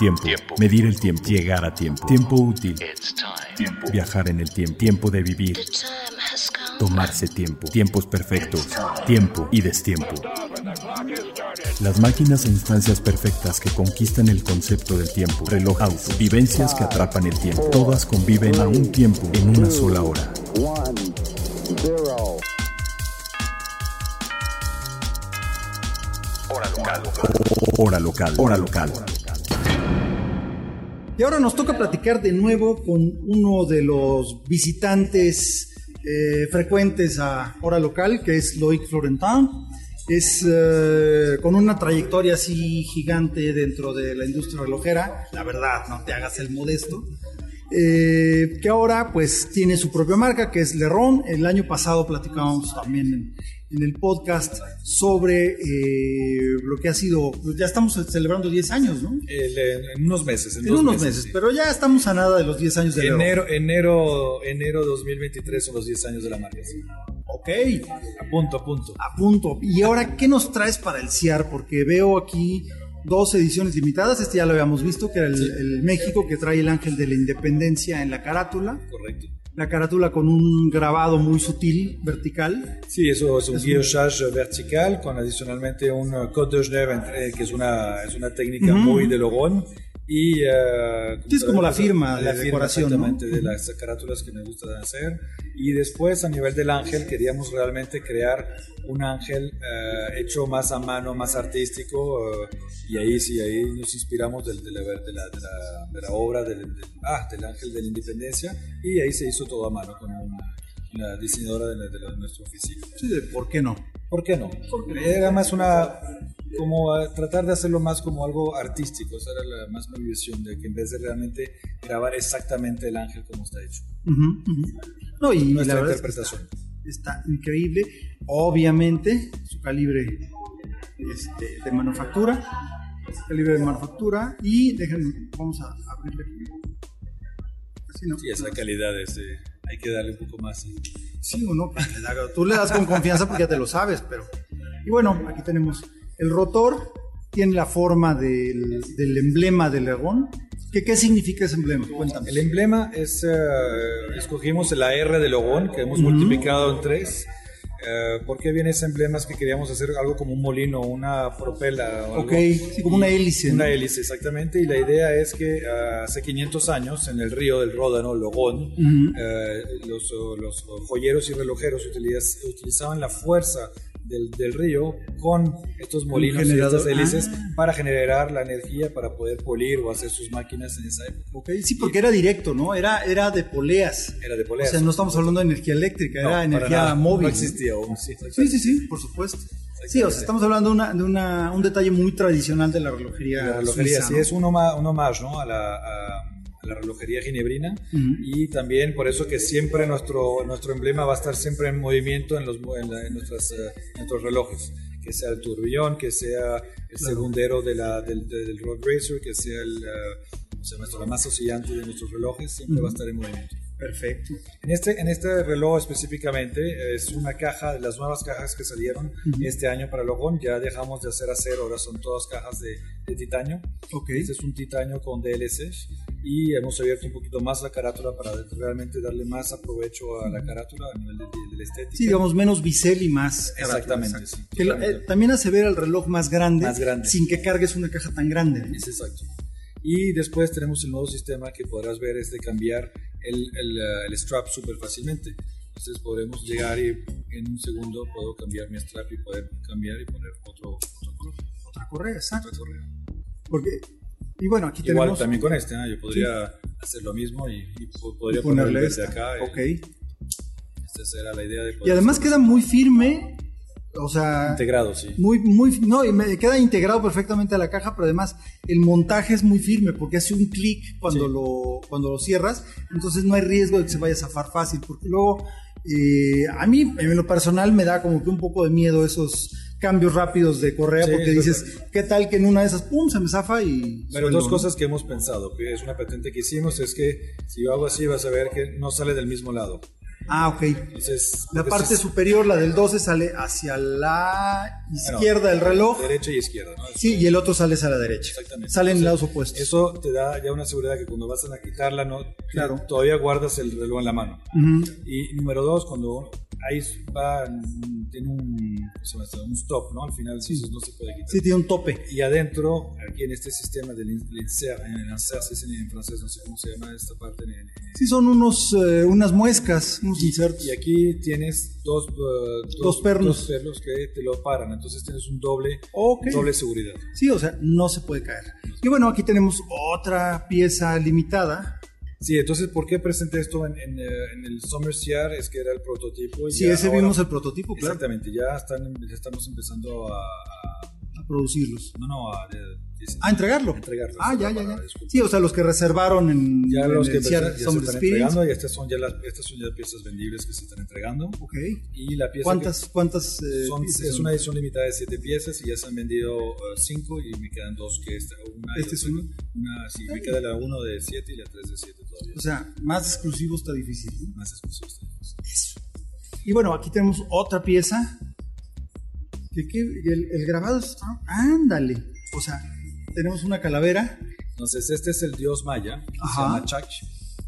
Tiempo. Medir el tiempo. Llegar a tiempo. Tiempo útil. Viajar en el tiempo. Tiempo de vivir. Tomarse tiempo. Tiempos perfectos. Tiempo y destiempo. Las máquinas e instancias perfectas que conquistan el concepto del tiempo. Reloj auto. Vivencias que atrapan el tiempo. Todas conviven a un tiempo en una sola hora. Hora local. Hora local. Hora local. Y ahora nos toca platicar de nuevo con uno de los visitantes eh, frecuentes a Hora Local, que es Loic Florentin. Es eh, con una trayectoria así gigante dentro de la industria relojera, la verdad, no te hagas el modesto. Eh, que ahora pues tiene su propia marca que es Lerron. El año pasado platicábamos también en, el podcast sobre eh, lo que ha sido, ya estamos celebrando 10 años, ¿no? El, en unos meses. En, unos meses, meses sí. pero ya estamos a nada de los 10 años de enero, enero Enero 2023 son los 10 años de la marca. Sí. Ok. A punto, a punto. A punto. Y ahora, ¿qué nos traes para el CIAR? Porque veo aquí dos ediciones limitadas. Este ya lo habíamos visto, que era el, sí. el, México, que trae el ángel de la independencia en la carátula. Correcto. La carátula con un grabado muy sutil, vertical. Sí, eso es un es guillochage un... vertical con adicionalmente un code de Genève, que es una, es una técnica uh -huh. muy de Logón. Y, uh, es como la firma de la decoración. Firma exactamente, ¿no? de las carátulas que me gusta hacer. Y después, a nivel del ángel, queríamos realmente crear un ángel uh, hecho más a mano, más artístico. Uh, y ahí sí, ahí nos inspiramos del, de, la, de, la, de, la, de, la, obra del, del, ah, del ángel de la independencia. Y ahí se hizo todo a mano con una, una diseñadora de, de, nuestra oficina. Sí, ¿por qué no? ¿Por qué no? Porque era más una como a tratar de hacerlo más como algo artístico, esa era la más mi visión, de que en vez de realmente grabar exactamente el ángel como está hecho. Uh -huh, uh -huh. No, y nuestra la interpretación. Está, está, increíble, obviamente, su calibre este, de manufactura, calibre de manufactura, y déjenme, vamos a abrirle Así, ¿no? Sí, esa calidad es, eh, hay que darle un poco más. Sí, sí o no, tú le das con confianza porque ya te lo sabes, pero... Y bueno, aquí tenemos el rotor tiene la forma del, del emblema del león. ¿Qué, ¿Qué, significa ese emblema? Cuéntame. El emblema es, uh, escogimos la R de Logón, que hemos uh -huh. multiplicado en tres. Uh, ¿Por qué viene ese emblema? Es que queríamos hacer algo como un molino, una propela. O ok, sí, como una hélice. Una hélice, exactamente. Y la idea es que uh, hace 500 años, en el río del Ródano, Logón, uh -huh. los, los, joyeros y relojeros utiliz utilizaban la fuerza del, del, río con estos molinos y estas hélices ah. para generar la energía para poder polir o hacer sus máquinas en esa época. Okay, sí, porque era directo, ¿no? Era, era de poleas. Era de poleas. O sea, no estamos hablando de energía eléctrica, no, era energía móvil. No existía aún, sí. Sí, sí, sí, por supuesto. Sí, o sea, estamos hablando de, una, de una, un detalle muy tradicional de la relojería. La relojería, suiza, sí, ¿no? es un homage, ¿no? A la, a, a la relojería ginebrina uh -huh. y también por eso que siempre nuestro, nuestro emblema va a estar siempre en movimiento en, los, en, la, en nuestras, uh, nuestros relojes que sea el turbillón, que sea el segundero de la, del, del, road racer, que sea el, uh, o sea, nuestro, la masa oscillante de nuestros relojes, siempre uh -huh. va a estar en movimiento. Perfecto. En este, en este reloj específicamente es una caja de las nuevas cajas que salieron uh -huh. este año para Logón. Ya dejamos de hacer acero, ahora son todas cajas de, de titanio. Okay. Este es un titanio con DLC y hemos abierto un poquito más la carátula para realmente darle más aprovecho a la carátula a nivel de, de, de la estética. Sí, digamos menos bisel y más. Carátula, exactamente. Sí, que eh, también hace ver el reloj más grande, más grande, sin que cargues una caja tan grande. Es exacto. Y después tenemos el nuevo sistema que podrás ver es de cambiar el, el, uh, el strap súper fácilmente. Entonces podremos llegar y en un segundo puedo cambiar mi strap y poder cambiar y poner otro, otro color. Otra correa, exacto. Otra correa. Porque, y bueno, aquí Igual tenemos... también con este, ¿no? yo podría sí. hacer lo mismo y, y podría y ponerle desde acá. Ok. Esta era la idea de Y además queda muy firme o sea, integrado, sí. Muy, muy, no, y me queda integrado perfectamente a la caja, pero además el montaje es muy firme porque hace un clic cuando, sí. lo, cuando lo cierras, entonces no hay riesgo de que se vaya a zafar fácil, porque luego eh, a mí, en lo personal, me da como que un poco de miedo esos cambios rápidos de correa, sí, porque dices. ¿qué tal que en una de esas, pum, se me zafa y... Pero dos ¿no? cosas que hemos pensado, que es una patente que hicimos, es que si yo hago así vas a ver que no sale del mismo lado. Ah, ok. Entonces, La parte superior, la del 12, sale hacia la izquierda del bueno, reloj. Derecha y izquierda, ¿no? Sí, y el otro sale hacia la derecha. Exactamente. Salen en Entonces, lados opuestos. Eso te da ya una seguridad que cuando vas a quitarla, no, Claro. todavía guardas el reloj en la mano. Ujú. Y número dos, cuando ahí va, tiene un, un stop, ¿no? Al final, entonces no se puede quitar. Sí, tiene un tope. Y adentro, aquí en este sistema del in- insert, en en francés, no sé cómo se llama esta parte. en- en- Sí, son unos, eh, unas muescas, insertos. y aquí tienes dos, uh, Dos pernos. dos pernos que te lo paran, entonces tienes un doble, Ok. doble seguridad. Sí, o sea, no se puede caer. Y bueno, aquí tenemos otra pieza limitada. Sí, entonces, ¿por qué presenté esto en, en, eh, en el Summer CR? Es que era el prototipo. y Sí, ese ahora- vimos el prototipo, claro, Exactamente, ya, están, ya estamos empezando a- a producirlos. no, no, a... A entregarlo. a entregarlo. Ah, ya, ya, ya. Sí, o sea, los que reservaron en, Ya en los que ya se están entregando y estas son ya las estas son ya piezas vendibles que se están entregando. Ok. Y la pieza ¿Cuántas, cuántas eh, son, piezas es una edición limitada de siete piezas y ya se han vendido eh, cinco y me quedan dos que esta, una ¿Este es uno? Una, sí, me queda la uno de siete y la tres de siete todavía. O sea, más exclusivo está difícil. Más exclusivos tenemos. Y bueno, aquí tenemos otra pieza. Que, que el, el grabado está. Ándale. O sea, tenemos una calavera. Entonces, este es el dios maya, que se Ajá. llama Chach.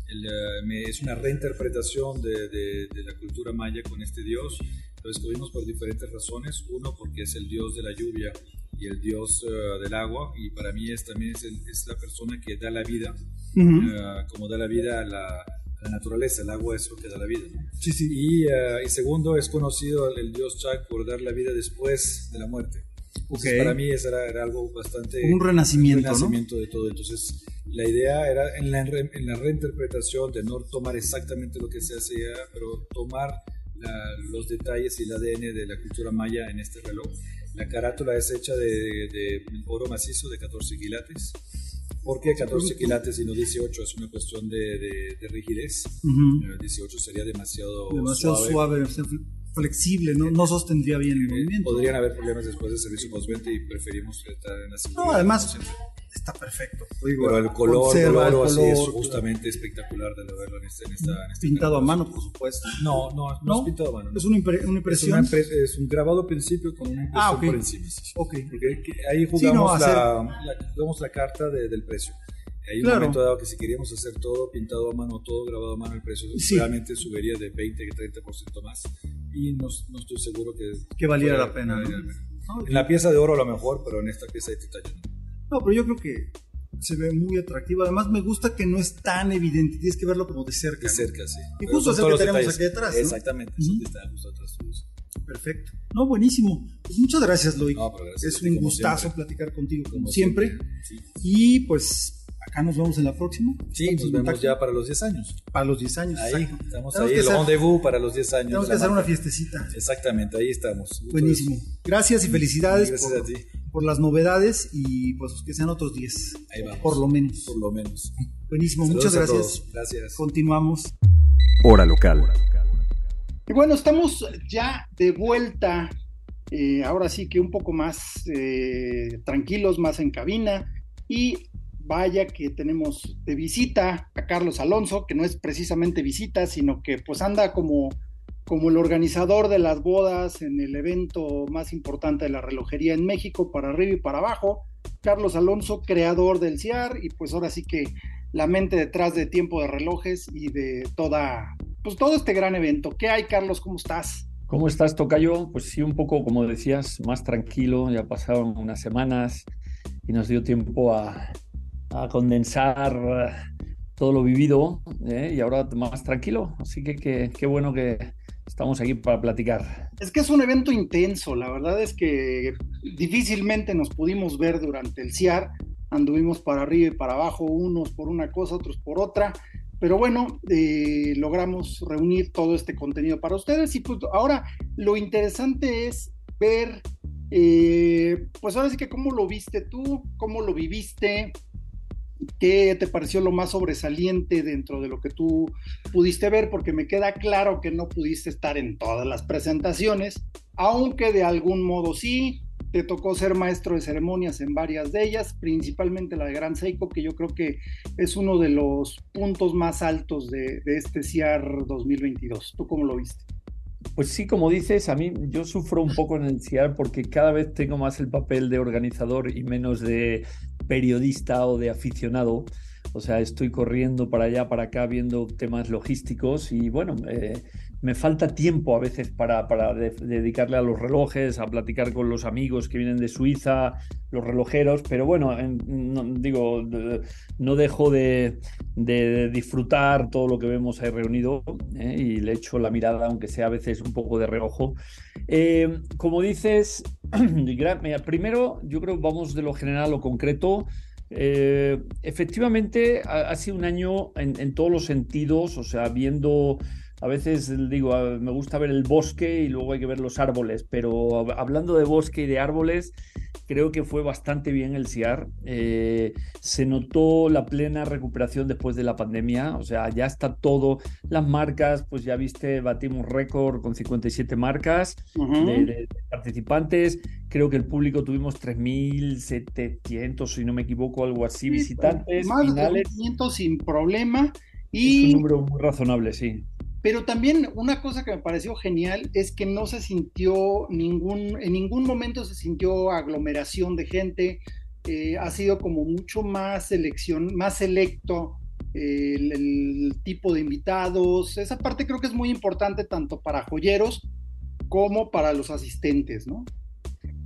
El, eh, es una reinterpretación de, de- de la cultura maya con este dios. Lo escogimos por diferentes razones. Uno, porque es el dios de la lluvia y el dios eh, del agua. Y para mí es, también es, el- es la persona que da la vida, Ujú. eh, como da la vida a la, la naturaleza. El agua es lo que da la vida. ¿no? Sí, sí. Y, eh, y segundo, es conocido el, el dios Chak por dar la vida después de la muerte. Entonces, Ok. para mí eso era, era algo bastante... Un renacimiento, un ¿no? renacimiento de todo. Entonces, la idea era en la, re- en la reinterpretación de no tomar exactamente lo que se hacía, pero tomar la- los detalles y el ADN de la cultura maya en este reloj. La carátula es hecha de, de oro macizo de 14 quilates. ¿Por qué 14 quilates y no 18? Es una cuestión de, de- de rigidez. Ujú. Eh, 18 sería demasiado, Demasiado suave, sea, flexible, ¿no, no sostendría bien el Eh, movimiento. Podrían haber problemas después del servicio postventa y preferimos estar en la seguridad. No, además. Está perfecto. Digo, Pero el color, conserva el el oro así es color, justamente espectacular de verlo en, este, en esta, en esta pintado a mano, por supuesto. No, no, no, ¿No? es pintado a mano. no. Es una, impre- una Es, una impresión. impre- es un grabado al principio con una impresión Ah, ok. por encima. sí, sí. Ok. Porque que- ahí Sí, jugamos, no, hacer- la, la- jugamos la carta de- del precio. Hay un Claro. momento dado que si queríamos hacer todo pintado a mano, todo grabado a mano, el precio Sí. realmente subiría de 20 a 30% más. Y no, no estoy seguro que, Que valiera la pena, valiera ¿no? la pena. En la pieza de oro a lo mejor, pero en esta pieza de titanio. No. Pero yo creo que se ve muy atractivo. Además, me gusta que no es tan evidente. Tienes que verlo como de cerca. De cerca, sí. Y justo es el que tenemos detalles. aquí ¿no? Exactamente, el Ujú. que está justo atrás. Perfecto. No, buenísimo. Pues muchas gracias, Loic. No, pero gracias es un gustazo siempre. platicar contigo, como, Como siempre. Sí, Y pues acá nos vemos en la próxima. Sí, nos en vemos ya para los 10 años. Para los 10 años. Ahí, exacto. estamos Tenemos ahí, el rendezvous para los 10 años. Tenemos que hacer una fiestecita. Exactamente, ahí estamos. Buenísimo. Gracias y felicidades Gracias por, a ti. Por las novedades y pues que sean otros 10. Ahí vamos. Por lo menos. Por lo menos. Buenísimo. Saludos Muchas a gracias. todos. Gracias. Continuamos. Hora local. Y bueno, estamos ya de vuelta. eh, ahora sí que un poco más eh, tranquilos, más en cabina. Y vaya que tenemos de visita a Carlos Alonso, que no es precisamente visita, sino que pues anda como, como el organizador de las bodas en el evento más importante de la relojería en México, para arriba y para abajo. Carlos Alonso, creador del CIAR, y pues ahora sí que la mente detrás de Tiempo de Relojes y de toda, pues todo este gran evento. ¿Qué hay, Carlos? ¿Cómo estás? ¿Cómo estás, Tocayo? Pues sí, un poco, como decías, más tranquilo. Ya pasaron unas semanas y nos dio tiempo a, a condensar eh, todo lo vivido ¿eh? y ahora más tranquilo. Así que qué bueno que estamos aquí para platicar. Es que es un evento intenso, la verdad es que difícilmente nos pudimos ver durante el CIAR, anduvimos para arriba y para abajo, unos por una cosa, otros por otra, pero bueno, eh, logramos reunir todo este contenido para ustedes. Y pues ahora lo interesante es ver, eh, pues ahora sí que cómo lo viste tú, cómo lo viviste, qué te pareció lo más sobresaliente dentro de lo que tú pudiste ver, porque me queda claro que no pudiste estar en todas las presentaciones, aunque de algún modo sí, te tocó ser maestro de ceremonias en varias de ellas, principalmente la de Gran Seiko, que yo creo que es uno de los puntos más altos de, de este CIAR 2022. ¿Tú cómo lo viste? Pues sí, como dices, a mí yo sufro un poco en el CIAR porque cada vez tengo más el papel de organizador y menos de periodista o de aficionado. O sea, estoy corriendo para allá, para acá, viendo temas logísticos y bueno, eh, me falta tiempo a veces para, para dedicarle a los relojes, a platicar con los amigos que vienen de Suiza, los relojeros, pero bueno, no, digo, no dejo de, disfrutar todo lo que vemos ahí reunido ¿eh? y le echo la mirada, aunque sea a veces un poco de reojo. Eh, como dices, primero yo creo vamos de lo general a lo concreto. Eh, efectivamente, ha, sido un año en, en, todos los sentidos, o sea, viendo a veces digo, ah, me gusta ver el bosque y luego hay que ver los árboles, pero hablando de bosque y de árboles, creo que fue bastante bien el CIAR. Eh, se notó la plena recuperación después de la pandemia, o sea, ya está todo. Las marcas, pues ya viste, batimos récord con 57 marcas de, participantes. Creo que el público tuvimos 3.700, si no me equivoco, algo así, visitantes. Más finales. de 500 sin problema. Y... Es un número muy razonable, sí. Pero también una cosa que me pareció genial es que no se sintió ningún, en ningún momento se sintió aglomeración de gente, eh, ha sido como mucho más selección, más selecto eh, el, tipo de invitados. Esa parte creo que es muy importante tanto para joyeros como para los asistentes, ¿no?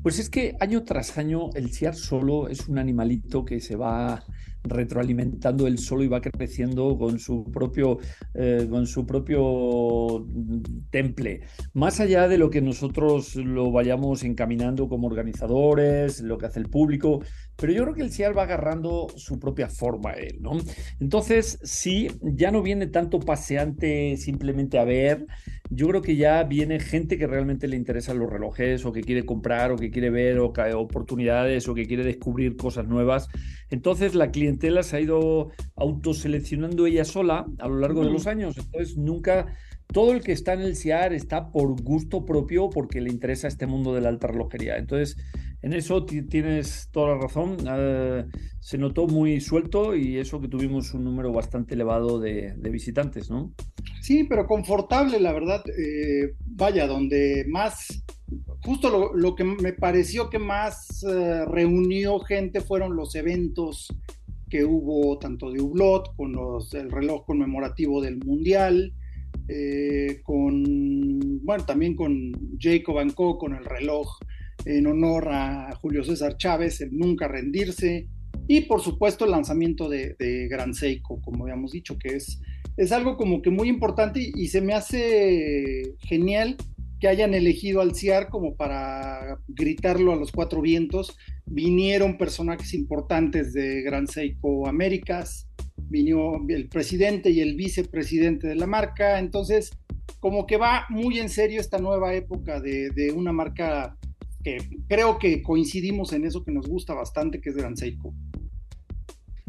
Pues es que año tras año el CIAR solo es un animalito que se va retroalimentando él solo y va creciendo con su propio, eh, con su propio temple. Más allá de lo que nosotros lo vayamos encaminando como organizadores, lo que hace el público, pero yo creo que el CIAR va agarrando su propia forma él, ¿no? Entonces, sí, ya no viene tanto paseante simplemente a ver, yo creo que ya viene gente que realmente le interesan los relojes o que quiere comprar o que quiere ver o oportunidades o que quiere descubrir cosas nuevas. Entonces, la clientela se ha ido autoseleccionando ella sola a lo largo de los años. Entonces, nunca todo el que está en el CIAR está por gusto propio porque le interesa este mundo de la alta relojería. Entonces, en eso tienes toda la razón. Ah, se notó muy suelto y eso que tuvimos un número bastante elevado de, visitantes, ¿no? Sí, pero confortable, la verdad. Eh, vaya, donde más, justo lo, que me pareció que más eh, reunió gente fueron los eventos que hubo tanto de Hublot con los, el reloj conmemorativo del Mundial, eh, con, bueno, también con Jacob Co, con el reloj en honor a Julio César Chávez, el nunca rendirse, y por supuesto el lanzamiento de, Gran Seiko, como habíamos dicho, que es, es algo como que muy importante y, se me hace genial que hayan elegido al CIAR como para gritarlo a los cuatro vientos. Vinieron personajes importantes de Gran Seiko Américas, vino el presidente y el vicepresidente de la marca, entonces como que va muy en serio esta nueva época de, de una marca creo que coincidimos en eso que nos gusta bastante, que es Gran Seiko.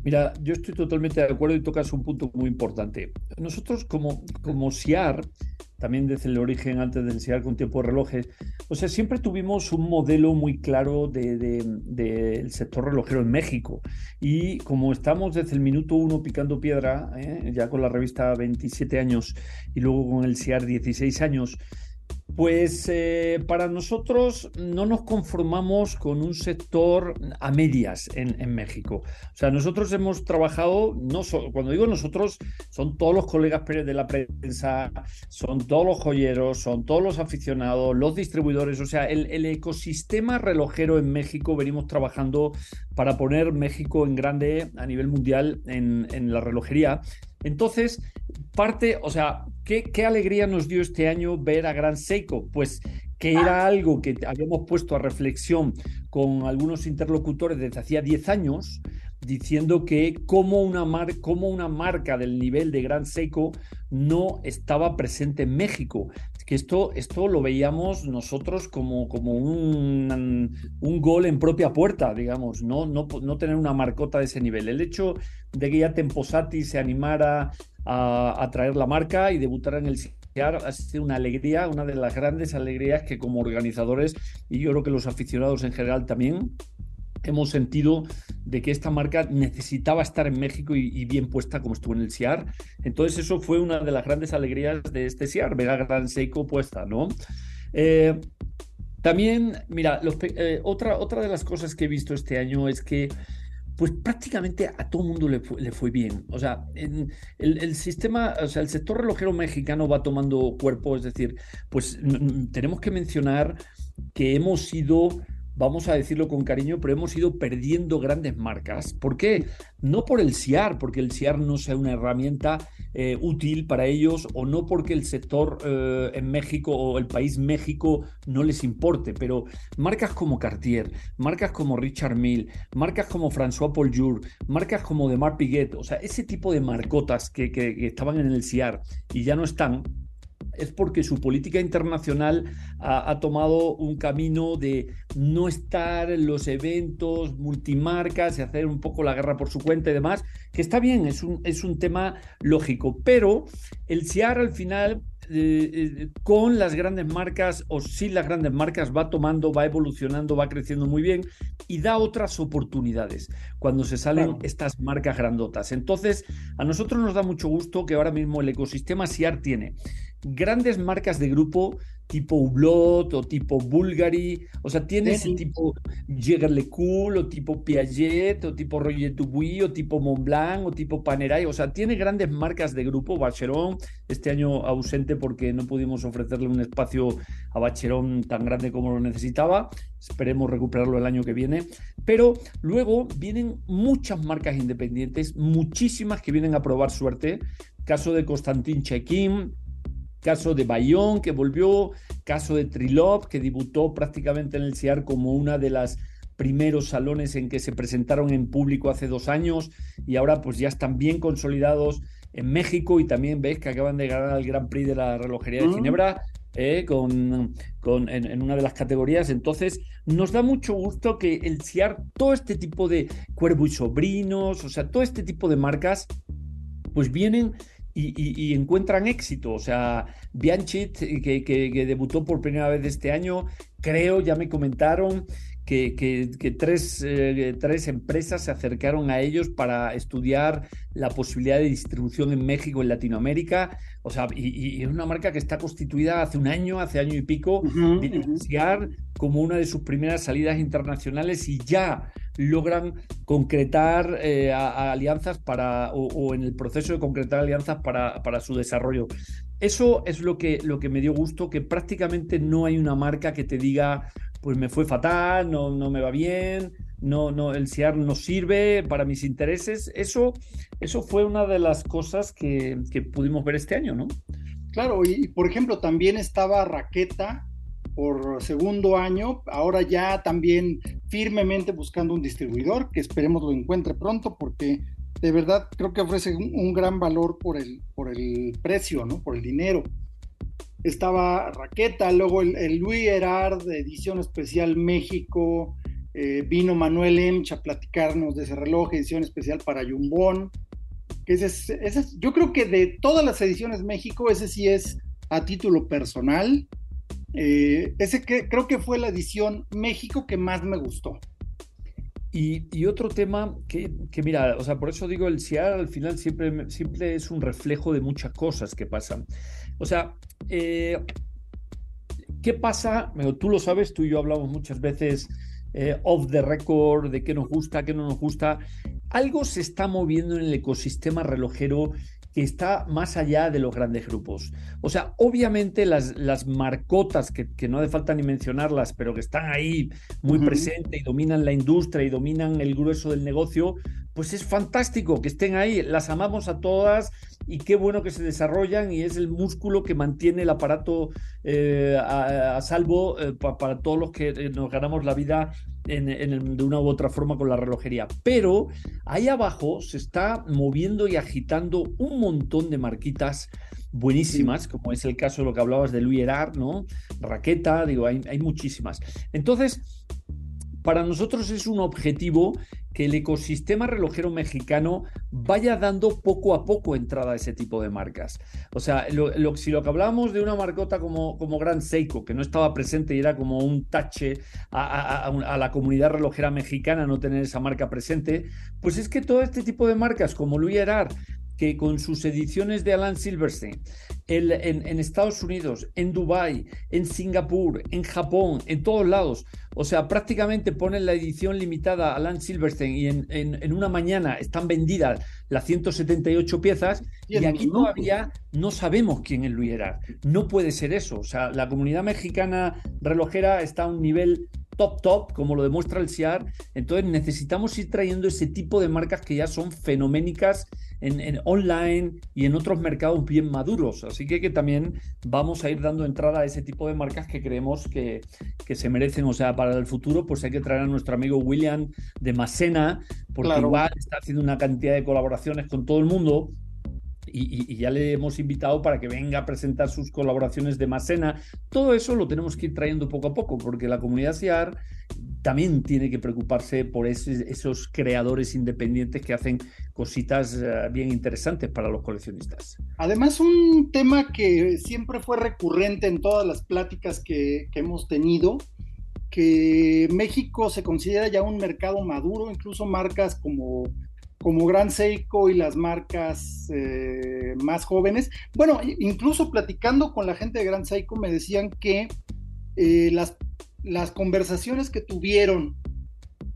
Mira, yo estoy totalmente de acuerdo y tocas un punto muy importante. Nosotros como, como SIAR, también desde el origen antes del SIAR con tiempo de relojes, o sea, siempre tuvimos un modelo muy claro del de, sector relojero en México. Y como estamos desde el minuto uno picando piedra, ¿eh? ya con la revista 27 años y luego con el SIAR 16 años, pues eh, para nosotros no nos conformamos con un sector a medias en, México. O sea, nosotros hemos trabajado, no cuando digo nosotros, son todos los colegas de la prensa, son todos los joyeros, son todos los aficionados, los distribuidores. O sea, el, ecosistema relojero en México venimos trabajando para poner México en grande a nivel mundial en, en la relojería. Entonces, parte, o sea, ¿qué, alegría nos dio este año ver a Gran Seiko? Pues que era algo que habíamos puesto a reflexión con algunos interlocutores desde hacía 10 años, diciendo que como una, una marca del nivel de Gran Seiko no estaba presente en México. Que esto, esto lo veíamos nosotros como, como un, un gol en propia puerta, digamos, ¿no? No, no tener una marcota de ese nivel. El hecho de que ya Temposati se animara a, traer la marca y debutar en el ha sido una alegría, una de las grandes alegrías que como organizadores y yo creo que los aficionados en general también hemos sentido de que esta marca necesitaba estar en México y, bien puesta como estuvo en el SIAR. Entonces eso fue una de las grandes alegrías de este SIAR, ver a Gran Seiko puesta, ¿no? Eh, también, mira, eh, otra, otra de las cosas que he visto este año es que pues prácticamente a todo el mundo le fue, le fue, bien. O sea, el, el, sistema, o sea, el sector relojero mexicano va tomando cuerpo, es decir, pues tenemos que mencionar que hemos sido vamos a decirlo con cariño, pero hemos ido perdiendo grandes marcas. ¿Por qué? No por el SIAR, porque el SIAR no sea una herramienta eh, útil para ellos, o no porque el sector eh, en México o el país México no les importe, pero marcas como Cartier, marcas como Richard Mille, marcas como François Jour, marcas como de Mar Piguet, o sea, ese tipo de marcotas que, que estaban en el SIAR y ya no están, es porque su política internacional ha, tomado un camino de no estar en los eventos multimarcas y hacer un poco la guerra por su cuenta y demás, que está bien, es un, es un tema lógico, pero el CIAR al final eh, eh, con las grandes marcas o sin las grandes marcas va tomando, va evolucionando, va creciendo muy bien y da otras oportunidades cuando se salen estas marcas grandotas. Entonces, a nosotros nos da mucho gusto que ahora mismo el ecosistema SIAR tiene grandes marcas de grupo tipo Hublot o tipo Bulgari, o sea, tiene ese tipo Jägerle Cool o tipo Piaget o tipo Roger Dubuis o tipo Montblanc o tipo Panerai, o sea, tiene grandes marcas de grupo, Bacheron, este año ausente porque no pudimos ofrecerle un espacio a Bacheron tan grande como lo necesitaba, esperemos recuperarlo el año que viene, pero luego vienen muchas marcas independientes, muchísimas que vienen a probar suerte, caso de Constantin Chekin, caso de Bayón, que volvió, caso de Trilop, que debutó prácticamente en el CIAR como una de las primeros salones en que se presentaron en público hace dos años y ahora pues ya están bien consolidados en México y también ves que acaban de ganar el Gran Prix de la relojería de Ginebra eh, con, con en, en, una de las categorías. Entonces, nos da mucho gusto que el CIAR, todo este tipo de Cuervo y Sobrinos, o sea, todo este tipo de marcas, pues vienen y, encuentran éxito. O sea, Bianchit, que, que, debutó por primera vez este año, creo, ya me comentaron que, que tres, eh, tres, empresas se acercaron a ellos para estudiar la posibilidad de distribución en México, en Latinoamérica. O sea, y, es una marca que está constituida hace un año, hace año y pico, uh como una de sus primeras salidas internacionales y ya logran concretar eh, alianzas para, o, en el proceso de concretar alianzas para, para, su desarrollo. Eso es lo que, lo que me dio gusto, que prácticamente no hay una marca que te diga, pues me fue fatal, no, no me va bien, no, no, el CIAR no sirve para mis intereses. Eso, eso fue una de las cosas que, que pudimos ver este año, ¿no? Claro, y por ejemplo, también estaba Raqueta por segundo año, ahora ya también firmemente buscando un distribuidor, que esperemos lo encuentre pronto, porque de verdad creo que ofrece un, gran valor por el, por el precio, ¿no? Por el dinero. Estaba Raqueta, luego el, el Louis Herard de edición especial México, eh, vino Manuel Emch a platicarnos de ese reloj, edición especial para Yumbón. Que ese yo creo que de todas las ediciones México, ese sí es a título personal eh, ese que, creo que fue la edición México que más me gustó. Y, otro tema que, mira, o sea, por eso digo, el CIAR al final siempre, siempre es un reflejo de muchas cosas que pasan. O sea, eh, ¿qué pasa? Tú lo sabes, tú y yo hablamos muchas veces eh, off the record de qué nos gusta, qué no nos gusta. Algo se está moviendo en el ecosistema relojero que está más allá de los grandes grupos. O sea, obviamente las, las marcotas, que, que, no hace falta ni mencionarlas, pero que están ahí muy presentes y dominan la industria y dominan el grueso del negocio, pues es fantástico que estén ahí. Las amamos a todas y qué bueno que se desarrollan y es el músculo que mantiene el aparato eh, a, salvo eh, para todos los que eh, nos ganamos la vida de una u otra forma con la relojería. Pero ahí abajo se está moviendo y agitando un montón de marquitas buenísimas, como es el caso de lo que hablabas de Louis Erard, ¿no? Raqueta, digo, hay, hay muchísimas. Entonces, para nosotros es un objetivo que el ecosistema relojero mexicano vaya dando poco a poco entrada a ese tipo de marcas. O sea, si lo que hablábamos de una marcota como, como Gran Seiko, que no estaba presente y era como un tache a, la comunidad relojera mexicana no tener esa marca presente, pues es que todo este tipo de marcas como Louis Erard, que con sus ediciones de Alan Silverstein en, Estados Unidos, en Dubai, en Singapur, en Japón, en todos lados, o sea, prácticamente ponen la edición limitada Alan Silverstein y en, una mañana están vendidas las 178 piezas y aquí todavía no sabemos quién es Luis Erard. No puede ser eso. O sea, la comunidad mexicana relojera está a un nivel top top, como lo demuestra el CIAR. Entonces necesitamos ir trayendo ese tipo de marcas que ya son fenoménicas en, online y en otros mercados bien maduros. Así que, que, también vamos a ir dando entrada a ese tipo de marcas que creemos que, que, se merecen. O sea, para el futuro, pues hay que traer a nuestro amigo William de Macena, porque igual está haciendo una cantidad de colaboraciones con todo el mundo y, ya le hemos invitado para que venga a presentar sus colaboraciones de Macena. Todo eso lo tenemos que ir trayendo poco a poco, porque la comunidad CIAR también tiene que preocuparse por esos creadores independientes que hacen cositas eh, bien interesantes para los coleccionistas. Además, un tema que siempre fue recurrente en todas las pláticas que, hemos tenido, que México se considera ya un mercado maduro, incluso marcas como como Gran Seiko y las marcas eh, más jóvenes. Bueno, incluso platicando con la gente de Gran Seiko me decían que eh, las, las conversaciones que tuvieron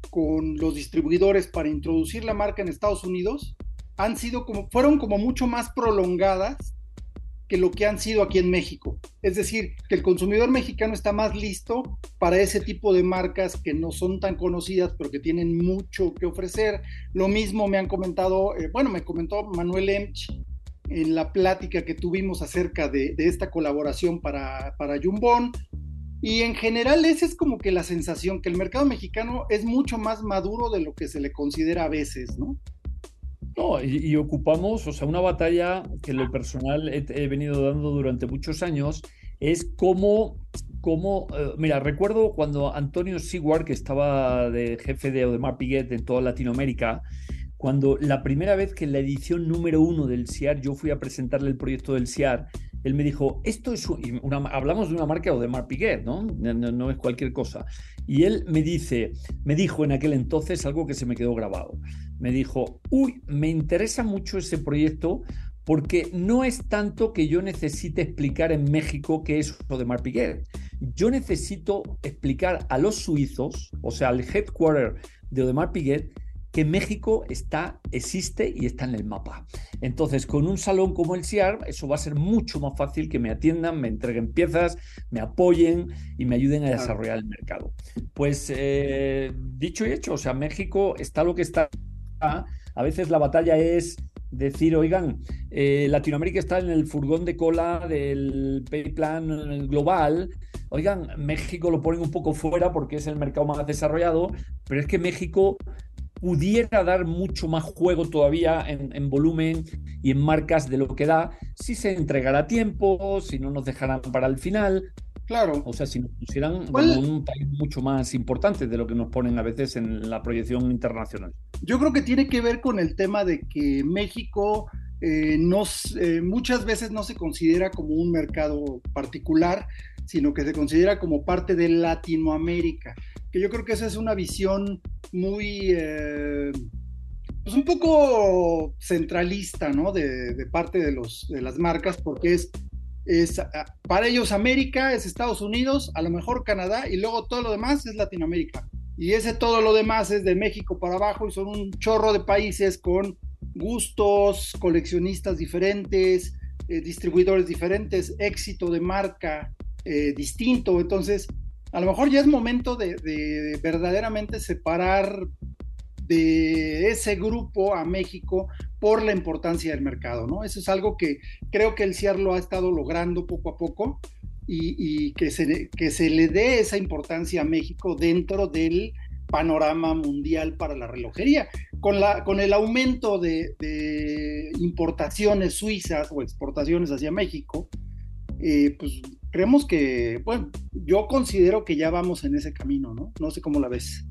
con los distribuidores para introducir la marca en Estados Unidos han sido como, fueron como mucho más prolongadas que lo que han sido aquí en México. Es decir, que el consumidor mexicano está más listo para ese tipo de marcas que no son tan conocidas, pero que tienen mucho que ofrecer. Lo mismo me han comentado, eh, bueno, me comentó Manuel Emch en la plática que tuvimos acerca de, esta colaboración para, para Jumbón. Y en general esa es como que la sensación, que el mercado mexicano es mucho más maduro de lo que se le considera a veces, ¿no? No, y, ocupamos, o sea, una batalla que lo personal he, venido dando durante muchos años es cómo, cómo eh, mira, recuerdo cuando Antonio Seward, que estaba de jefe de Audemars Piguet en toda Latinoamérica, cuando la primera vez que en la edición número uno del CIAR yo fui a presentarle el proyecto del CIAR, él me dijo, esto es una, hablamos de una marca Audemars Piguet, ¿no? ¿no? No es cualquier cosa. Y él me dice, me dijo en aquel entonces algo que se me quedó grabado me dijo, uy, me interesa mucho ese proyecto porque no es tanto que yo necesite explicar en México qué es Audemars Piguet. Yo necesito explicar a los suizos, o sea, al headquarter de Audemars Piguet, que México está, existe y está en el mapa. Entonces, con un salón como el CIAR, eso va a ser mucho más fácil que me atiendan, me entreguen piezas, me apoyen y me ayuden a desarrollar el mercado. Pues eh, dicho y hecho, o sea, México está lo que está a veces la batalla es decir, oigan, eh, Latinoamérica está en el furgón de cola del plan global, oigan, México lo ponen un poco fuera porque es el mercado más desarrollado, pero es que México pudiera dar mucho más juego todavía en, volumen y en marcas de lo que da si se entregara a tiempo, si no nos dejaran para el final. Claro. O sea, si nos pusieran como un país mucho más importante de lo que nos ponen a veces en la proyección internacional. Yo creo que tiene que ver con el tema de que México eh, eh, muchas veces no se considera como un mercado particular, sino que se considera como parte de Latinoamérica. Que yo creo que esa es una visión muy, eh, pues un poco centralista, ¿no? De, de parte de, los, de las marcas, porque es es, ah, para ellos América es Estados Unidos, a lo mejor Canadá y luego todo lo demás es Latinoamérica. Y ese todo lo demás es de México para abajo y son un chorro de países con gustos, coleccionistas diferentes, eh, distribuidores diferentes, éxito de marca eh, distinto. Entonces, a lo mejor ya es momento de verdaderamente separar de ese grupo a México por la importancia del mercado, ¿no? Eso es algo que creo que el CIAR lo ha estado logrando poco a poco y, que, se, le dé esa importancia a México dentro del panorama mundial para la relojería. Con el aumento de, importaciones suizas o exportaciones hacia México, eh, pues creemos que, bueno, yo considero que ya vamos en ese camino, ¿no? No sé cómo la ves.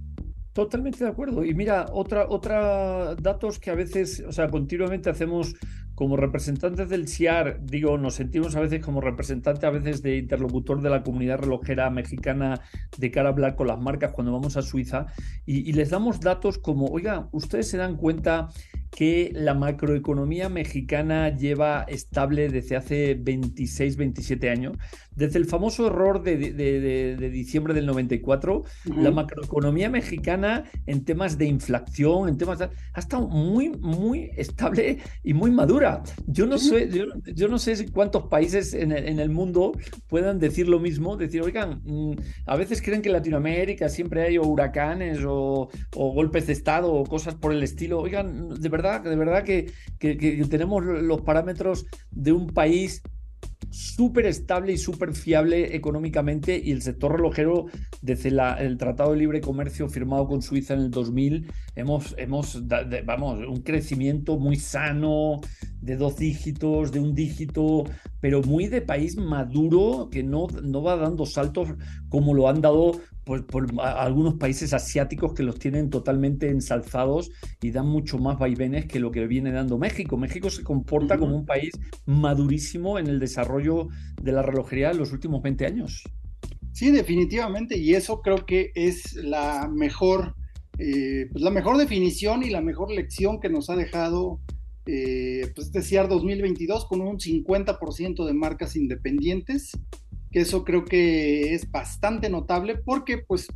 Totalmente de acuerdo. Y mira, otra, otra datos que a veces, o sea, continuamente hacemos como representantes del CIAR, digo, nos sentimos a veces como representantes, a veces de interlocutor de la comunidad relojera mexicana de cara a hablar con las marcas cuando vamos a Suiza y, y les damos datos como, oiga, ustedes se dan cuenta que la macroeconomía mexicana lleva estable desde hace 26, 27 años. Desde el famoso error de, de, de, diciembre del 94, uh -huh. la macroeconomía mexicana en temas de inflación, en temas de, ha estado muy, muy estable y muy madura. Yo no sé, yo, yo no sé cuántos países en el, en el, mundo puedan decir lo mismo, decir, oigan, mm, a veces creen que en Latinoamérica siempre hay o huracanes o, o golpes de Estado o cosas por el estilo. Oigan, de verdad de verdad que, tenemos los parámetros de un país súper estable y súper fiable económicamente y el sector relojero desde el Tratado de Libre Comercio firmado con Suiza en el 2000 hemos, hemos vamos, un crecimiento muy sano de dos dígitos, de un dígito, pero muy de país maduro que no, no va dando saltos como lo han dado por, por algunos países asiáticos que los tienen totalmente ensalzados y dan mucho más vaivenes que lo que viene dando México. México se comporta uh -huh. como un país madurísimo en el desarrollo de la relojería en los últimos 20 años. Sí, definitivamente, y eso creo que es la mejor, eh, pues la mejor definición y la mejor lección que nos ha dejado eh, pues este CIAR 2022 con un 50% de marcas independientes que eso creo que es bastante notable porque pues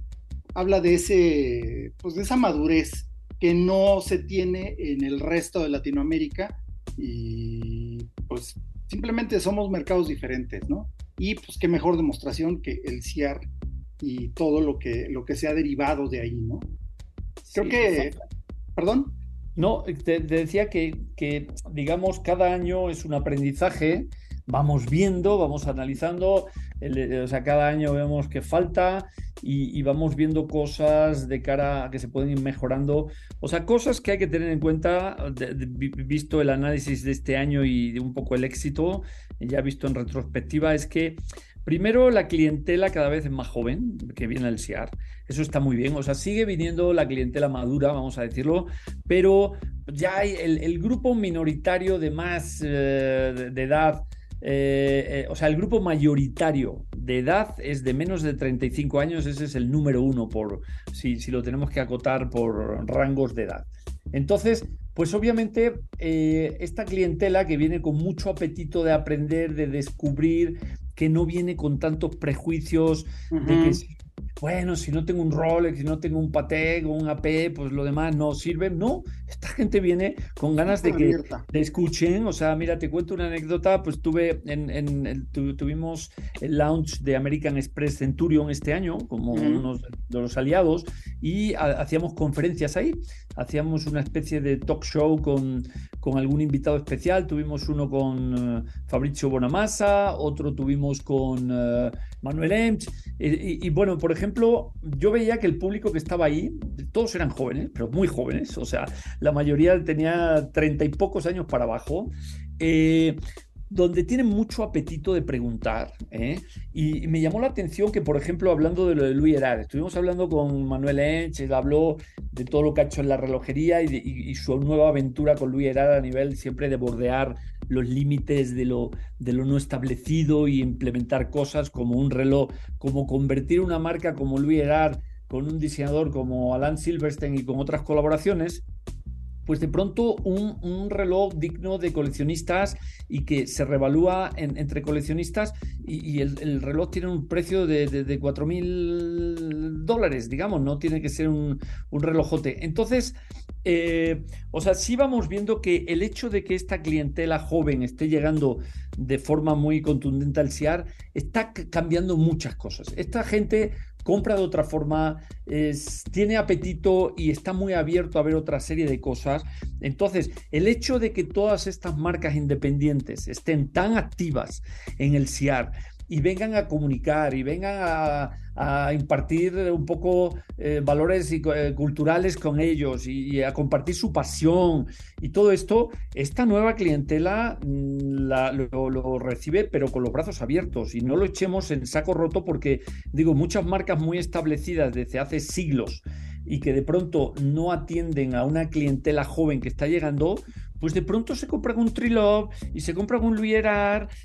habla de ese pues de esa madurez que no se tiene en el resto de Latinoamérica y pues simplemente somos mercados diferentes, ¿no? Y pues qué mejor demostración que el CIAR y todo lo que lo que se ha derivado de ahí, ¿no? Creo sí, que perdón no, te, te decía que, que, digamos, cada año es un aprendizaje vamos viendo, vamos analizando, el, o sea, cada año vemos que falta y, vamos viendo cosas de cara a que se pueden ir mejorando, o sea, cosas que hay que tener en cuenta, visto el análisis de este año y de un poco el éxito, ya visto en retrospectiva, es que Primero, la clientela cada vez es más joven que viene al SIAR. Eso está muy bien. O sea, sigue viniendo la clientela madura, vamos a decirlo, pero ya hay el, el grupo minoritario de más eh, de edad eh, eh, o sea, el grupo mayoritario de edad es de menos de 35 años, ese es el número uno, por, si, si lo tenemos que acotar por rangos de edad. Entonces, pues obviamente eh, esta clientela que viene con mucho apetito de aprender, de descubrir, que no viene con tantos prejuicios uh -huh. de que bueno, si no tengo un Rolex, si no tengo un Patek o un AP, pues lo demás no sirve. No, esta gente viene con ganas de que te escuchen. O sea, mira, te cuento una anécdota. Pues tuve en, en el, tu, tuvimos el launch de American Express Centurion este año, como unos de los aliados, y a, hacíamos conferencias ahí. Hacíamos una especie de talk show con, con algún invitado especial. Tuvimos uno con uh, Fabrizio Bonamassa, otro tuvimos con uh, Manuel Emch. Y, y, y bueno, por ejemplo, yo veía que el público que estaba ahí, todos eran jóvenes, pero muy jóvenes, o sea, la mayoría tenía treinta y pocos años para abajo. Eh, donde tienen mucho apetito de preguntar. ¿eh? Y, me llamó la atención que, por ejemplo, hablando de lo de Luis Herard, estuvimos hablando con Manuel Ench, él habló de todo lo que ha hecho en la relojería y, su nueva aventura con Luis Herard a nivel siempre de bordear los límites de lo, de lo no establecido y implementar cosas como un reloj, como convertir una marca como Louis Erard con un diseñador como Alan Silverstein y con otras colaboraciones pues de pronto un, un, reloj digno de coleccionistas y que se revalúa en, entre coleccionistas y, el, el, reloj tiene un precio de, de, de 4 mil dólares, digamos, no tiene que ser un, un relojote. Entonces, eh, o sea, sí vamos viendo que el hecho de que esta clientela joven esté llegando de forma muy contundente al CIAR está cambiando muchas cosas. Esta gente compra de otra forma, tiene apetito y está muy abierto a ver otra serie de cosas. Entonces, el hecho de que todas estas marcas independientes estén tan activas en el CIAR, y vengan a comunicar y vengan a, impartir un poco eh, valores y, eh, culturales con ellos y, y, a compartir su pasión y todo esto, esta nueva clientela mm, la, lo, lo, recibe pero con los brazos abiertos y no lo echemos en saco roto porque digo, muchas marcas muy establecidas desde hace siglos y que de pronto no atienden a una clientela joven que está llegando, pues de pronto se compran un Trilov y se compran un Louis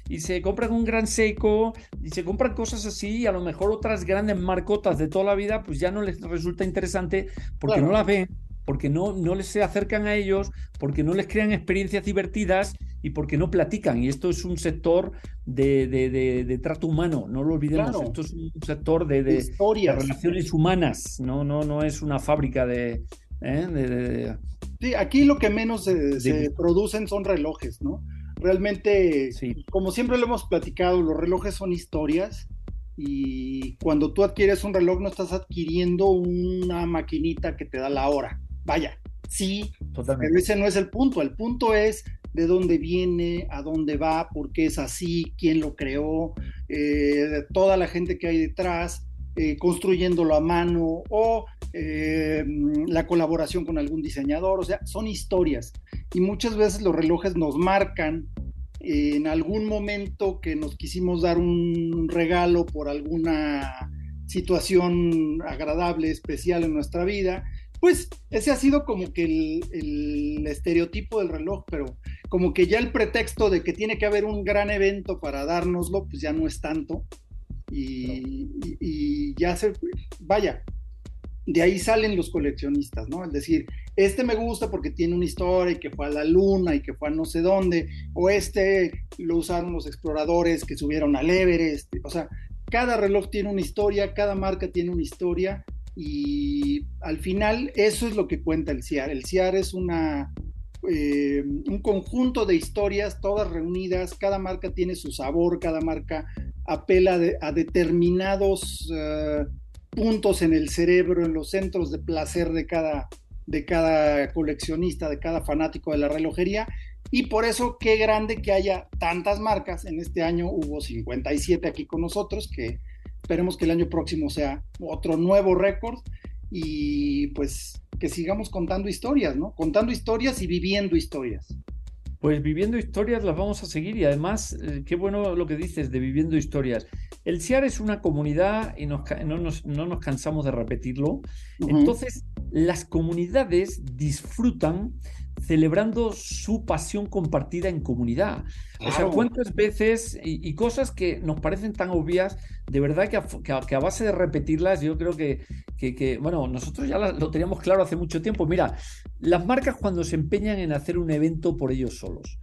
y se compran un Gran Seiko y se compran cosas así y a lo mejor otras grandes marcotas de toda la vida pues ya no les resulta interesante porque no las ven, porque no, no les se acercan a ellos, porque no les crean experiencias divertidas y porque no platican. Y esto es un sector de, de, trato humano, no lo olvidemos. Esto es un sector de, de, relaciones humanas, no, no, no es una fábrica de, ¿eh? Sí, aquí lo que menos se, producen son relojes, ¿no? Realmente, como siempre lo hemos platicado, los relojes son historias y cuando tú adquieres un reloj no estás adquiriendo una maquinita que te da la hora. Vaya, sí, pero ese no es el punto. El punto es de dónde viene, a dónde va, por qué es así, quién lo creó, eh, toda la gente que hay detrás, eh, construyéndolo a mano o eh, la colaboración con algún diseñador, o sea, son historias. Y muchas veces los relojes nos marcan en algún momento que nos quisimos dar un regalo por alguna situación agradable, especial en nuestra vida, pues ese ha sido como que el, estereotipo del reloj, pero como que ya el pretexto de que tiene que haber un gran evento para dárnoslo, pues ya no es tanto. Y, y ya se, vaya, de ahí salen los coleccionistas, ¿no? Es decir, este me gusta porque tiene una historia y que fue a la luna y que fue a no sé dónde, o este lo usaron los exploradores que subieron al Everest, o sea, cada reloj tiene una historia, cada marca tiene una historia y al final eso es lo que cuenta el CIAR. El CIAR es una, eh, un conjunto de historias todas reunidas, cada marca tiene su sabor, cada marca apela a determinados... Eh, puntos en el cerebro, en los centros de placer de cada, de cada coleccionista, de cada fanático de la relojería. Y por eso qué grande que haya tantas marcas. En este año hubo 57 aquí con nosotros, que esperemos que el año próximo sea otro nuevo récord y pues que sigamos contando historias, ¿no? Contando historias y viviendo historias. Pues viviendo historias las vamos a seguir y además, eh, qué bueno lo que dices de viviendo historias. El CIAR es una comunidad y no, nos, no, nos, cansamos de repetirlo. Entonces, las comunidades disfrutan celebrando su pasión compartida en comunidad. O sea, cuántas veces y, cosas que nos parecen tan obvias, de verdad que a, que a, base de repetirlas, yo creo que, que, bueno, nosotros ya lo teníamos claro hace mucho tiempo. Mira, las marcas cuando se empeñan en hacer un evento por ellos solos.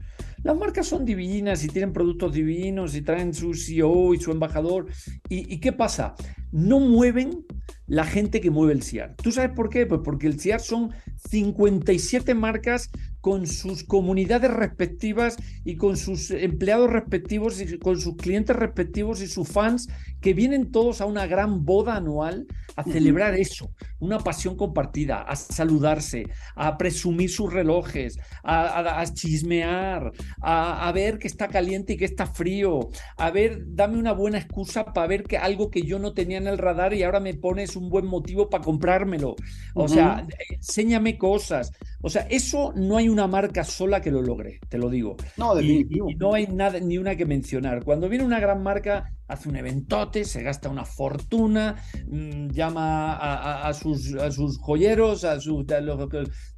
Las marcas son divinas y tienen productos divinos y traen su CEO y su embajador. ¿Y, qué pasa? No mueven la gente que mueve el CIAR. ¿Tú sabes por qué? Pues porque el CIAR son 57 marcas con sus comunidades respectivas y con sus empleados respectivos y con sus clientes respectivos y sus fans que vienen todos a una gran boda anual a celebrar eso, una pasión compartida, a saludarse, a presumir sus relojes, a, chismear, a, ver que está caliente y que está frío, a ver, dame una buena excusa para ver que algo que yo no tenía en el radar y ahora me pones un buen motivo para comprármelo. O sea, enséñame cosas. O sea, eso no hay una marca sola que lo logre, te lo digo. No, definitivo. Y, no hay nada, ni una que mencionar. Cuando viene una gran marca, hace un eventote, se gasta una fortuna, mm, llama a, sus, a, sus, joyeros, a su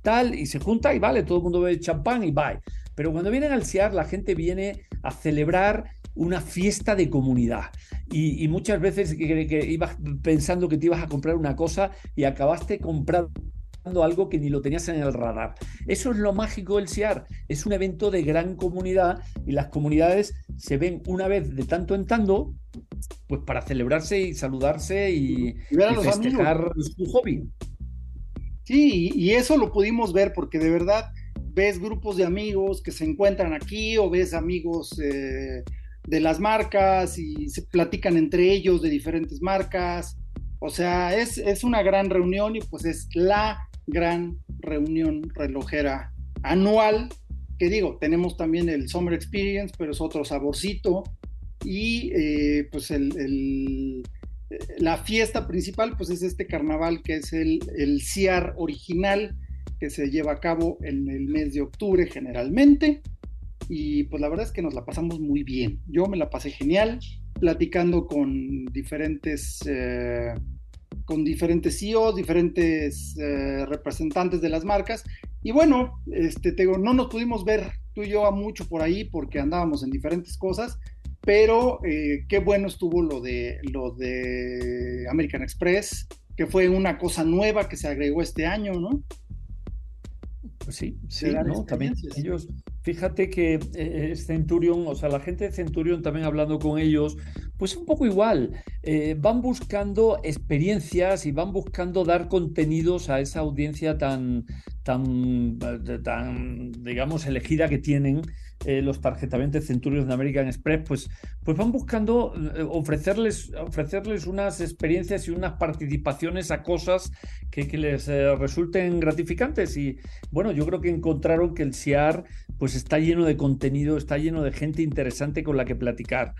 tal, y se junta y vale, todo el mundo bebe champán y bye. Pero cuando vienen al CIAR, la gente viene a celebrar una fiesta de comunidad. Y, muchas veces que, que, ibas pensando que te ibas a comprar una cosa y acabaste comprando algo que ni lo tenías en el radar. Eso es lo mágico del SIAR. Es un evento de gran comunidad y las comunidades se ven una vez de tanto en tanto, pues para celebrarse y saludarse y, festejar su hobby. Sí, y eso lo pudimos ver porque de verdad ves grupos de amigos que se encuentran aquí o ves amigos eh, de las marcas y se platican entre ellos de diferentes marcas. O sea, es, es una gran reunión y pues es la gran reunión relojera anual, que digo, tenemos también el Summer Experience, pero es otro saborcito, y eh, pues el, la fiesta principal pues es este carnaval que es el, el CIAR original, que se lleva a cabo en el mes de octubre generalmente, y pues la verdad es que nos la pasamos muy bien, yo me la pasé genial, platicando con diferentes... Eh, con diferentes CEOs, diferentes eh, representantes de las marcas. Y bueno, este, te no nos pudimos ver tú y yo a mucho por ahí porque andábamos en diferentes cosas, pero eh, qué bueno estuvo lo de, lo de American Express, que fue una cosa nueva que se agregó este año, ¿no? Pues sí, sí, ¿no? También ellos, fíjate que eh, Centurion, o sea, la gente de Centurion también hablando con ellos, pues un poco igual, eh, van buscando experiencias y van buscando dar contenidos a esa audiencia tan, tan, tan digamos, elegida que tienen eh, los tarjetamientos Centurios de American Express, pues, pues van buscando eh, ofrecerles, ofrecerles unas experiencias y unas participaciones a cosas que, les resulten gratificantes. Y bueno, yo creo que encontraron que el CIAR pues está lleno de contenido, está lleno de gente interesante con la que platicar.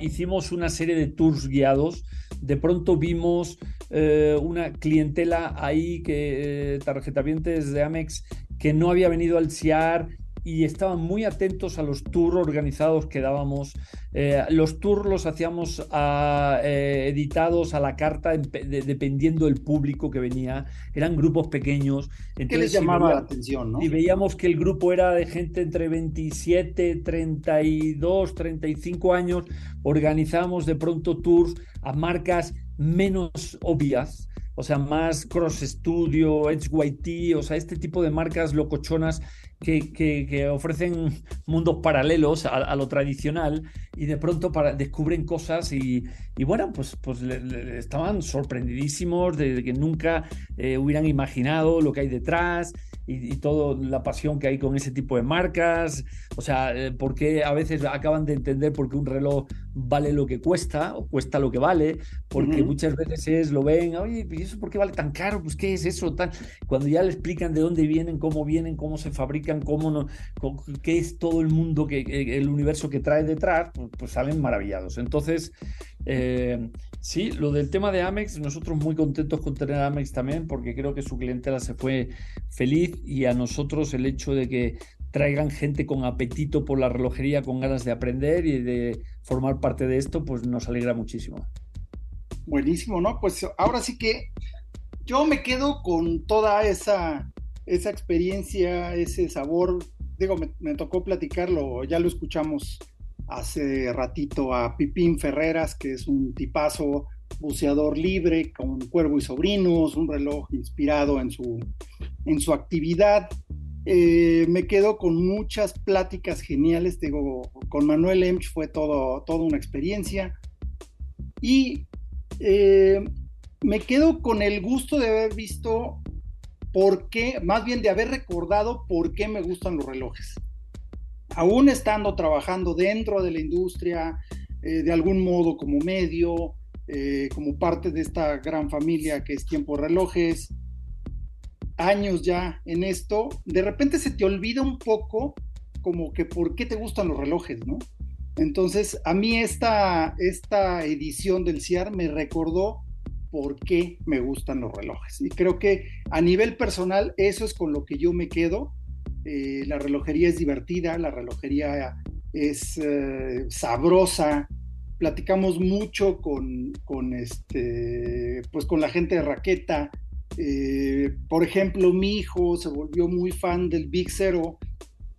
hicimos una serie de tours guiados, de pronto vimos eh, una clientela ahí que eh, tarjetavientes de Amex que no había venido al CIAR y estaban muy atentos a los tours organizados que dábamos. Eh, los tours los hacíamos a, eh, editados a la carta dependiendo del público que venía. Eran grupos pequeños. Entonces, ¿Qué les llamaba la atención? Y veíamos que el grupo era de gente entre 27, 32, 35 años. Organizábamos de pronto tours a marcas menos obvias o sea, más Cross Studio, Edge YT, o sea, este tipo de marcas locochonas que, ofrecen mundos paralelos a, lo tradicional y de pronto para, descubren cosas y, bueno, pues, pues estaban sorprendidísimos de, que nunca eh, hubieran imaginado lo que hay detrás y, toda la pasión que hay con ese tipo de marcas. O sea, eh, porque a veces acaban de entender por qué un reloj vale lo que cuesta o cuesta lo que vale, porque muchas veces lo ven, oye, ¿y eso por qué vale tan caro? Pues qué es eso, tal. Cuando ya le explican de dónde vienen, cómo vienen, cómo se fabrican, cómo no, qué es todo el mundo, que, el universo que trae detrás, pues, pues salen maravillados. Entonces, eh, sí, lo del tema de Amex, nosotros muy contentos con tener a Amex también, porque creo que su clientela se fue feliz y a nosotros el hecho de que traigan gente con apetito por la relojería, con ganas de aprender y de formar parte de esto, pues nos alegra muchísimo. Buenísimo, ¿no? Pues ahora sí que yo me quedo con toda esa, esa experiencia, ese sabor. Digo, me, me tocó platicarlo, ya lo escuchamos hace ratito a Pipín Ferreras, que es un tipazo buceador libre con Cuervo y Sobrinos, un reloj inspirado en su, en su actividad. Eh, me quedo con muchas pláticas geniales, digo, con Manuel Emch fue todo, toda una experiencia. Y eh, me quedo con el gusto de haber visto por qué, más bien de haber recordado por qué me gustan los relojes. Aún estando trabajando dentro de la industria, eh, de algún modo como medio, eh, como parte de esta gran familia que es Tiempo Relojes, años ya en esto, de repente se te olvida un poco como que por qué te gustan los relojes, ¿no? Entonces, a mí esta, esta edición del CIAR me recordó por qué me gustan los relojes. Y creo que a nivel personal, eso es con lo que yo me quedo. Eh, la relojería es divertida, la relojería es eh, sabrosa, platicamos mucho con, este, pues con la gente de Raqueta. Eh, por ejemplo, mi hijo se volvió muy fan del Big Zero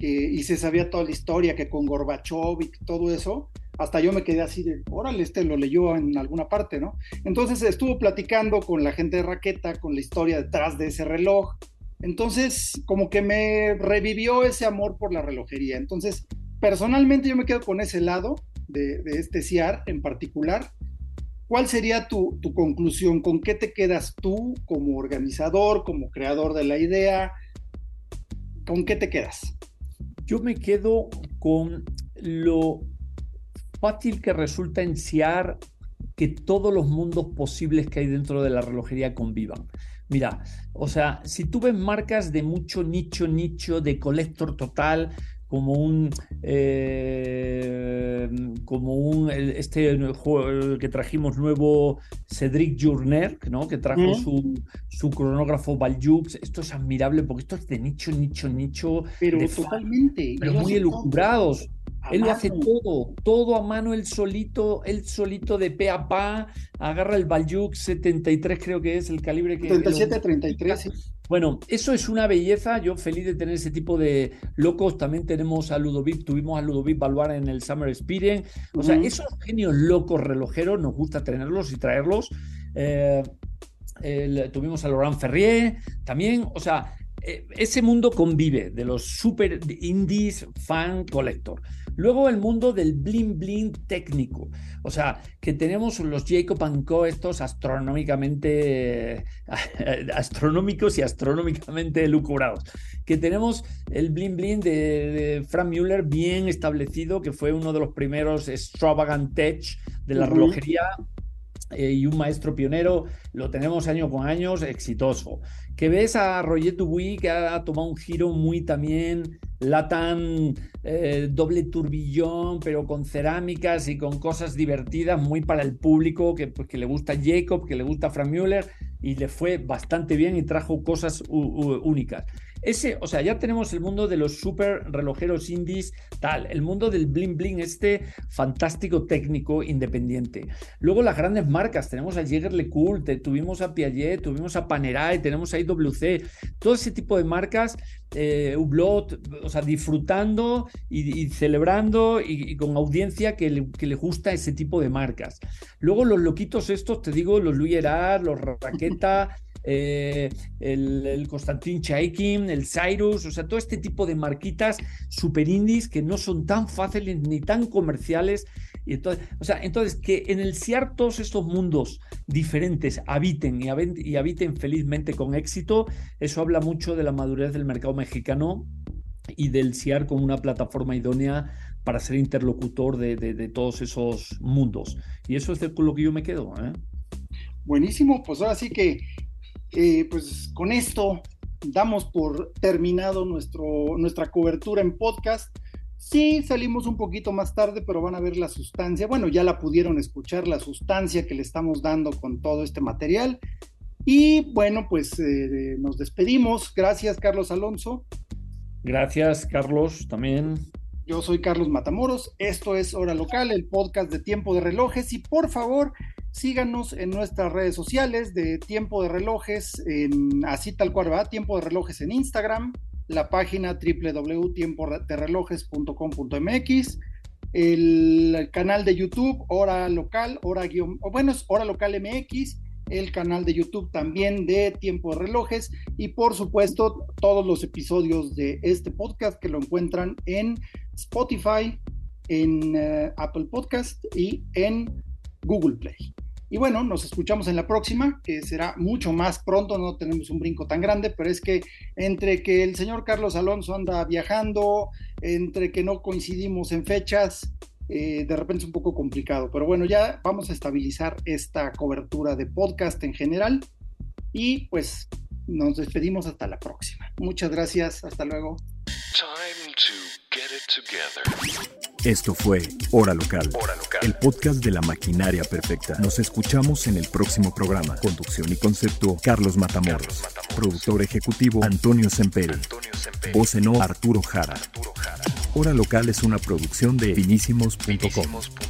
y se sabía toda la historia que con Gorbachev y todo eso. Hasta yo me quedé así de, órale, este lo leyó en alguna parte, ¿no? Entonces estuvo platicando con la gente de Raqueta, con la historia detrás de ese reloj. Entonces, como que me revivió ese amor por la relojería. Entonces, personalmente yo me quedo con ese lado de, este CIAR en particular. ¿Cuál sería tu, conclusión? ¿Con qué te quedas tú como organizador, como creador de la idea? ¿Con qué te quedas? Yo me quedo con lo fácil que resulta en CIAR que todos los mundos posibles que hay dentro de la relojería convivan. Mira, o sea, si tú ves marcas de mucho nicho, nicho, de colector total, como un eh, como un este juego que trajimos nuevo Cedric Journer, ¿no? que trajo su, su, cronógrafo Baljux esto es admirable porque esto es de nicho nicho nicho pero totalmente pero muy elucubrados él lo hace todo, todo a mano, él solito, él solito de pe a pa, agarra el Balyuk 73, creo que es el calibre que... 77-33, sí. Bueno, eso es una belleza. Yo feliz de tener ese tipo de locos. También tenemos a Ludovic, tuvimos a Ludovic Balbar en el Summer Experience. O sea, esos genios locos relojeros nos gusta tenerlos y traerlos. Eh, tuvimos a Laurent Ferrier también. O sea, eh, ese mundo convive de los super indies fan collector. Luego el mundo del bling bling técnico, o sea, que tenemos los Jacob Co estos astronómicamente astronómicos y astronómicamente lucurados. Que tenemos el bling bling de, Frank Mueller bien establecido, que fue uno de los primeros extravagant tech de la relojería eh, y un maestro pionero, lo tenemos año con años, exitoso. Que ves a Roger Dubuy que ha tomado un giro muy también latan eh, doble turbillón, pero con cerámicas y con cosas divertidas, muy para el público que, pues, que le gusta Jacob, que le gusta Frank Müller, y le fue bastante bien y trajo cosas únicas. Ese, o sea, ya tenemos el mundo de los super relojeros indies, tal, el mundo del bling bling, este fantástico técnico independiente. Luego las grandes marcas, tenemos a Jäger LeCoultre, tuvimos a Piaget, tuvimos a Panerai, tenemos a IWC, todo ese tipo de marcas, eh, Hublot, o sea, disfrutando y, celebrando y, con audiencia que le, que le, gusta ese tipo de marcas. Luego los loquitos estos, te digo, los Louis Herard, los Raqueta, eh, el, el Constantin Chaikin, el Cyrus, o sea, todo este tipo de marquitas super indies que no son tan fáciles ni tan comerciales. Y entonces, o sea, entonces que en el CIAR todos estos mundos diferentes habiten y, y habiten felizmente con éxito, eso habla mucho de la madurez del mercado mexicano y del CIAR como una plataforma idónea para ser interlocutor de, de, todos esos mundos. Y eso es con lo que yo me quedo. ¿eh? Buenísimo, pues ahora sí que eh, pues con esto damos por terminado nuestro, nuestra cobertura en podcast. Sí, salimos un poquito más tarde, pero van a ver la sustancia. Bueno, ya la pudieron escuchar, la sustancia que le estamos dando con todo este material. Y bueno, pues eh, nos despedimos. Gracias, Carlos Alonso. Gracias, Carlos, también. Yo soy Carlos Matamoros. Esto es Hora Local, el podcast de Tiempo de Relojes. Y por favor, síganos en nuestras redes sociales de Tiempo de Relojes, en, así tal cual va, Tiempo de Relojes en Instagram, la página www.tiempoderelojes.com.mx, el, canal de YouTube, Hora Local, Hora guion, bueno, es Hora Local MX, el canal de YouTube también de Tiempo de Relojes y por supuesto todos los episodios de este podcast que lo encuentran en Spotify, en eh, Apple Podcast y en Google Play. Y bueno, nos escuchamos en la próxima, que será mucho más pronto, no tenemos un brinco tan grande, pero es que entre que el señor Carlos Alonso anda viajando, entre que no coincidimos en fechas, eh, de repente es un poco complicado. Pero bueno, ya vamos a estabilizar esta cobertura de podcast en general y pues nos despedimos hasta la próxima. Muchas gracias, hasta luego. Esto fue Hora Local, el podcast de la maquinaria perfecta. Nos escuchamos en el próximo programa. Conducción y concepto, Carlos Matamoros. Productor ejecutivo, Antonio Semperi. Voz en Arturo Jara. Hora Local es una producción de finísimos.com.